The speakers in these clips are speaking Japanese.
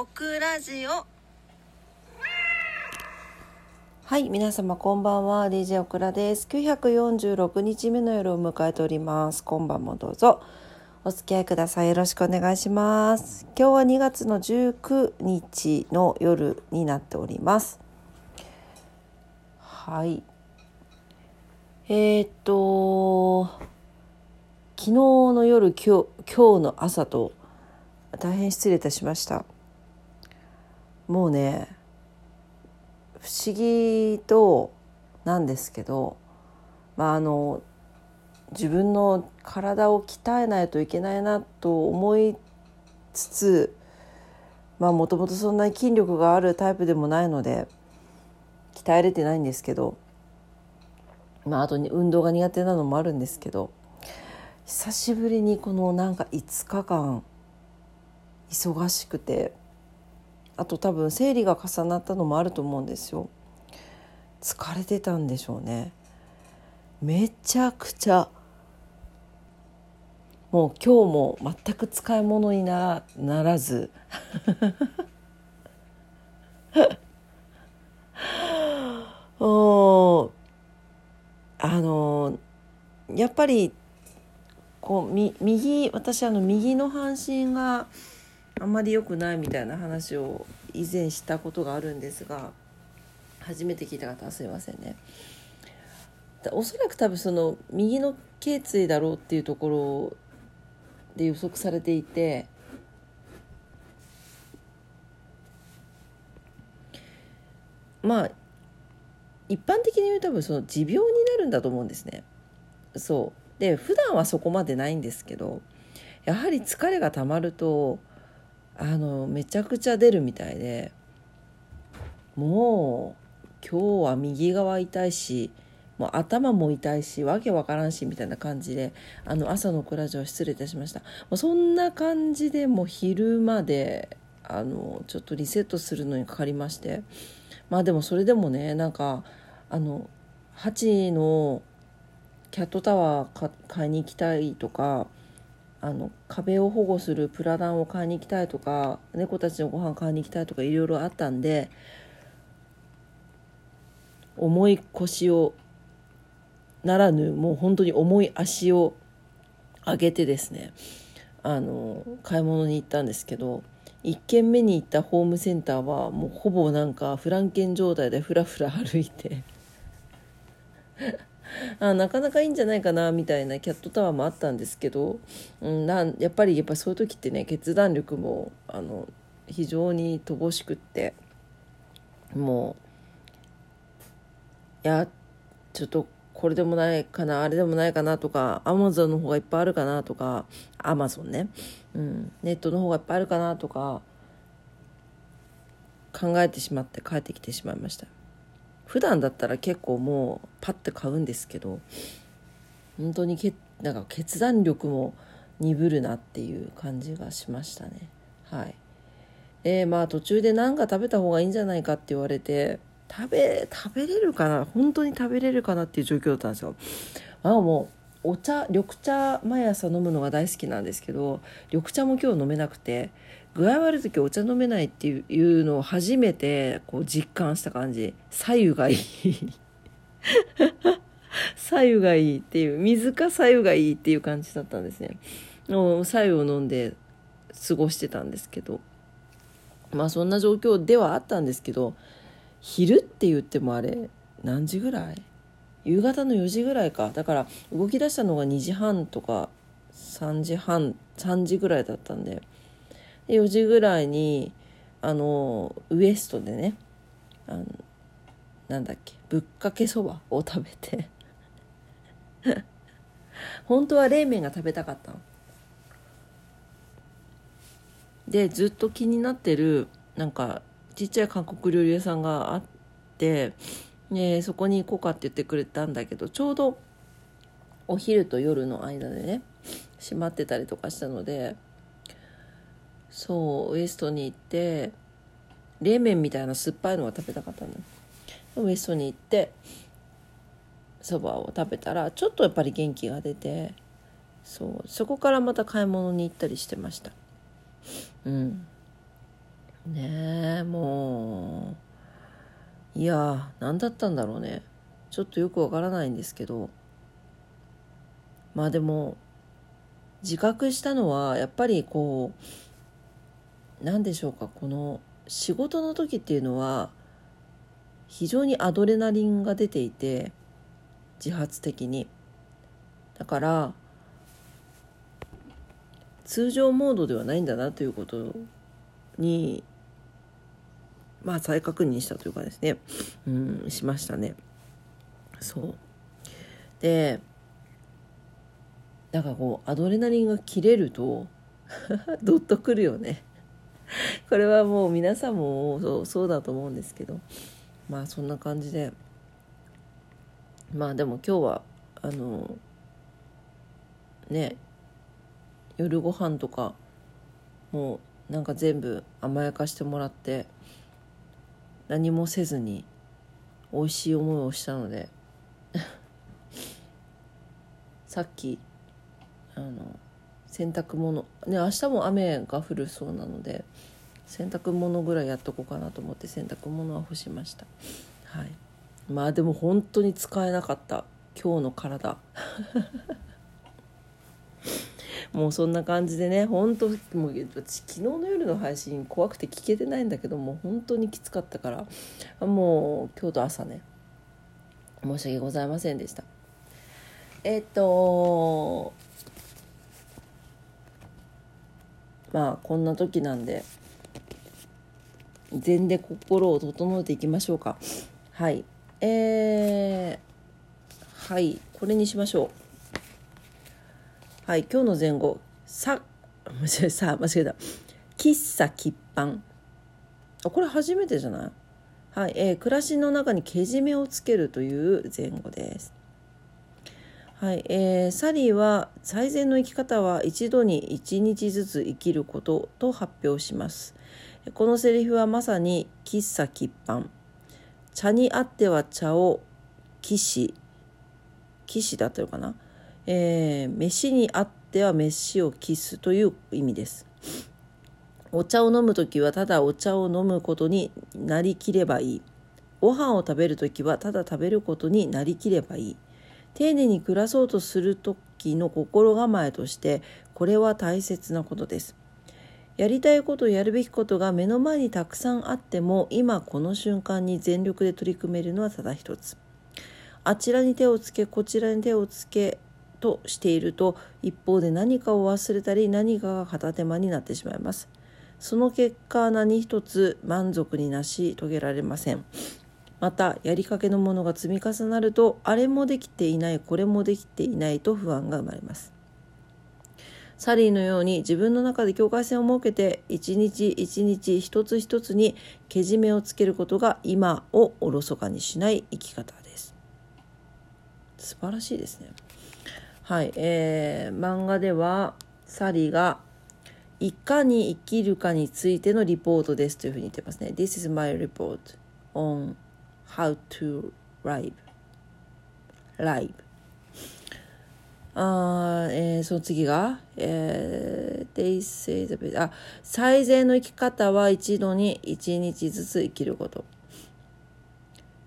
オクラジオはい、皆様こんばんは、DJ オクラです。946日目の夜を迎えております。今晩もどうぞお付き合いください。よろしくお願いします。今日は2月の19日の夜になっております。はい。えー、っと、昨日の夜、今日、今日の朝と大変失礼いたしました。もうね、不思議となんですけど、まあ、あの自分の体を鍛えないといけないなと思いつつまあもともとそんなに筋力があるタイプでもないので鍛えれてないんですけど、まあ、あとに運動が苦手なのもあるんですけど久しぶりにこのなんか5日間忙しくて。あと多分生理が重なったのもあると思うんですよ。疲れてたんでしょうね。めちゃくちゃもう今日も全く使い物になならず。おあのやっぱりこうみ右私あの右の半身があんまり良くないみたいな話を以前したことがあるんですが初めて聞いた方はすいませんね。おそらく多分その右の頸椎だろうっていうところで予測されていてまあ一般的に言うと多分その持病になるんだと思うんですね。そうで普段はそこまでないんですけどやはり疲れがたまるとあのめちゃくちゃ出るみたいでもう今日は右側痛いしもう頭も痛いしわけわからんしみたいな感じであの朝のクラジオ失礼いたしました。もうそんな感じでもう昼まであのちょっとリセットするのにかかりましてまあでもそれでもねなんかあの8のキャットタワー買いに行きたいとかあの壁を保護するプラダンを買いに行きたいとか猫たちのご飯買いに行きたいとかいろいろあったんで重い腰をならぬもう本当に重い足を上げてですねあの買い物に行ったんですけど1軒目に行ったホームセンターはもうほぼなんかフランケン状態でふらふら歩いて あなかなかいいんじゃないかなみたいなキャットタワーもあったんですけど、うん、なんやっぱりやっぱそういう時ってね決断力もあの非常に乏しくってもういやちょっとこれでもないかなあれでもないかなとかアマゾンの方がいっぱいあるかなとかアマゾンね、うん、ネットの方がいっぱいあるかなとか考えてしまって帰ってきてしまいました。普段だったら結構もうパッて買うんですけど本当にけなんか決断力も鈍るなっていう感じがしましたね。はい。でまあ途中で何か食べた方がいいんじゃないかって言われて食べ食べれるかな？本当に食べれるかなっていう状況だったんですよ。あもうお茶緑茶毎朝飲むのが大好きなんですけど緑茶も今日飲めなくて具合悪い時お茶飲めないっていうのを初めてこう実感した感じ。左右がいい。左右がいいっていう水か左右がいいっていう感じだったんですね。左右を飲んで過ごしてたんですけど。まあそんな状況ではあったんですけど昼って言ってもあれ何時ぐらい？夕方の4時ぐらいか。だから動き出したのが2時半とか3時半3時ぐらいだったんで。で4時ぐらいにあのウエストでねあのなんだっけぶっかけそばを食べて 本当は冷麺が食べたかったの。でずっと気になってるなんかちっちゃい韓国料理屋さんがあってでそこに行こうかって言ってくれたんだけどちょうどお昼と夜の間でね閉まってたりとかしたのでそうウエストに行って冷麺みたいな酸っぱいのが食べたかったのウエストに行ってそばを食べたらちょっとやっぱり元気が出てそうそこからまた買い物に行ったりしてました。うん。ねえもういや何だったんだろうね。ちょっとよくわからないんですけど。まあでも自覚したのはやっぱりこう何でしょうか？この仕事の時っていうのは非常にアドレナリンが出ていて自発的に。だから通常モードではないんだなということにまあ再確認したというかですね。うんしましたね。そう。でだかこうアドレナリンが切れると ドッとくるよね。これはもう皆さんもそうそうだと思うんですけど。まあそんな感じで。まあでも今日はあのね夜ご飯とかもうなんか全部甘やかしてもらって何もせずに美味しい思いをしたので。さっきあの洗濯物。ね明日も雨が降るそうなので洗濯物ぐらいやっとこうかなと思って洗濯物は干しました。はい。まあでも本当に使えなかった。今日の体。もうそんな感じでね本当もう私昨日の夜の配信怖くて聞けてないんだけども本当にきつかったからもう今日と朝ね申し訳ございませんでした。えっとまあこんな時なんで禅で心を整えていきましょうか。はい。えー、はい。これにしましょう。はい。今日の前後。さ間違えさ間違えた。喫茶喫飯。あこれ初めてじゃない？はい、えー、暮らしの中にけじめをつけるという前後です。はい、えー、サリーは最善の生き方は一度に一日ずつ生きることと発表しますこのセリフはまさに喫茶喫飯茶にあっては茶を騎士騎士だったのかな？えー、飯にあっては飯をキスという意味です。お茶を飲む時はただお茶を飲むことになりきればいい。ご飯を食べる時はただ食べることになりきればいい。丁寧に暮らそうとする時の心構えとしてこれは大切なことです。やりたいことやるべきことが目の前にたくさんあっても今この瞬間に全力で取り組めるのはただ一つ。あちらに手をつけこちらに手をつけとしていると一方で何かを忘れたり何かが片手間になってしまいますその結果何一つ満足になし遂げられませんまたやりかけのものが積み重なるとあれもできていないこれもできていないと不安が生まれます。サリーのように自分の中で境界線を設けて一日一日一つ一つにけじめをつけることが今をおろそかにしない生き方です。素晴らしいですね。はい、えー、漫画ではサリーがいかに生きるかについてのリポートですというふうに言ってますね。This is my report on how to live. live. あえー、その次が、えー、They say the best. あ、最善の生き方は一度に一日ずつ生きること。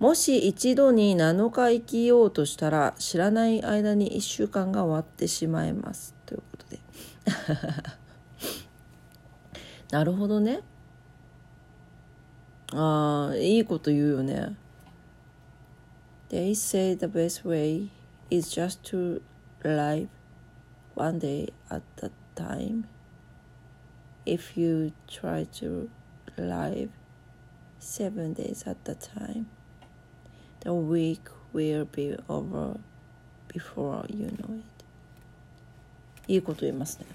もし一度に7日生きようとしたら知らない間に1週間が終わってしまいますということで なるほどねああいいこと言うよね They say the best way is just to live one day at a time if you try to live seven days at a time The week will be over before you know it. いいこと言いますね。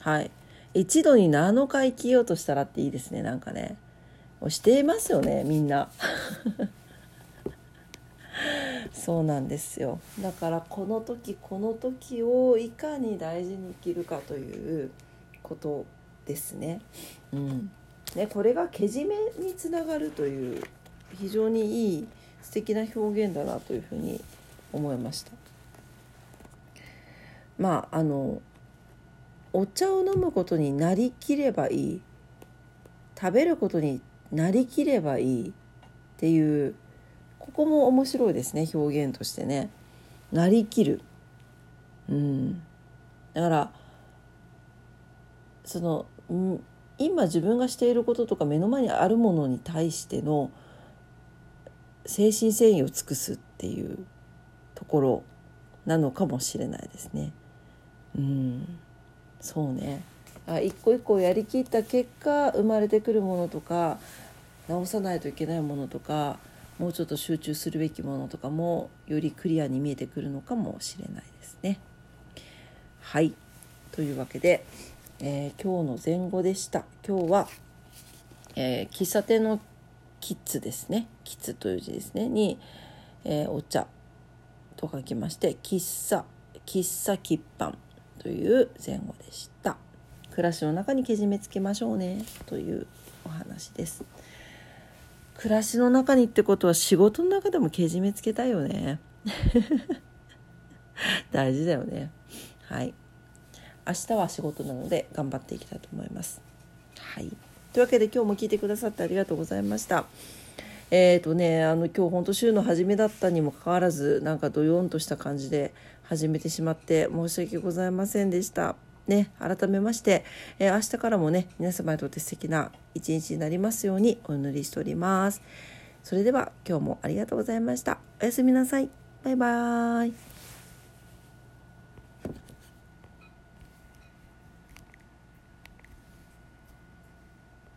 はい。一度に7日生きようとしたらっていいですね、なんかね。もうしていますよね、みんな。そうなんですよ。だからこの時この時をいかに大事に生きるかということですね。うん。ね、これがけじめにつながるという非常にいい素敵な表現だなというふうに思いましたまああのお茶を飲むことになりきればいい食べることになりきればいいっていうここも面白いですね表現としてね。なりきる。うん。だからその今自分がしていることとか目の前にあるものに対しての精神繊維を尽くすっていうところなのかもしれないですね。うん。そうね。あ一個一個やりきった結果生まれてくるものとか直さないといけないものとかもうちょっと集中するべきものとかもよりクリアに見えてくるのかもしれないですね。はい。というわけで、えー、今日の前後でした。今日は、えー、喫茶店のキッズですね。キッズという字ですね。に、えー、お茶と書きまして喫茶喫茶喫飯という前後でした。暮らしの中にけじめつけましょうね。というお話です。暮らしの中にってことは仕事の中でもけじめつけたいよね。大事だよね。はい。明日は仕事なので頑張っていきたいと思います。はい。というわけで今日も聞いてくださってありがとうございました。えーとね、あの今日本当週の初めだったにもかかわらずなんかどよんとした感じで始めてしまって申し訳ございませんでした。ね、改めまして、えー、明日からもね皆様にとって素敵な一日になりますようにお祈りしております。それでは今日もありがとうございました。おやすみなさい。バイバーイ。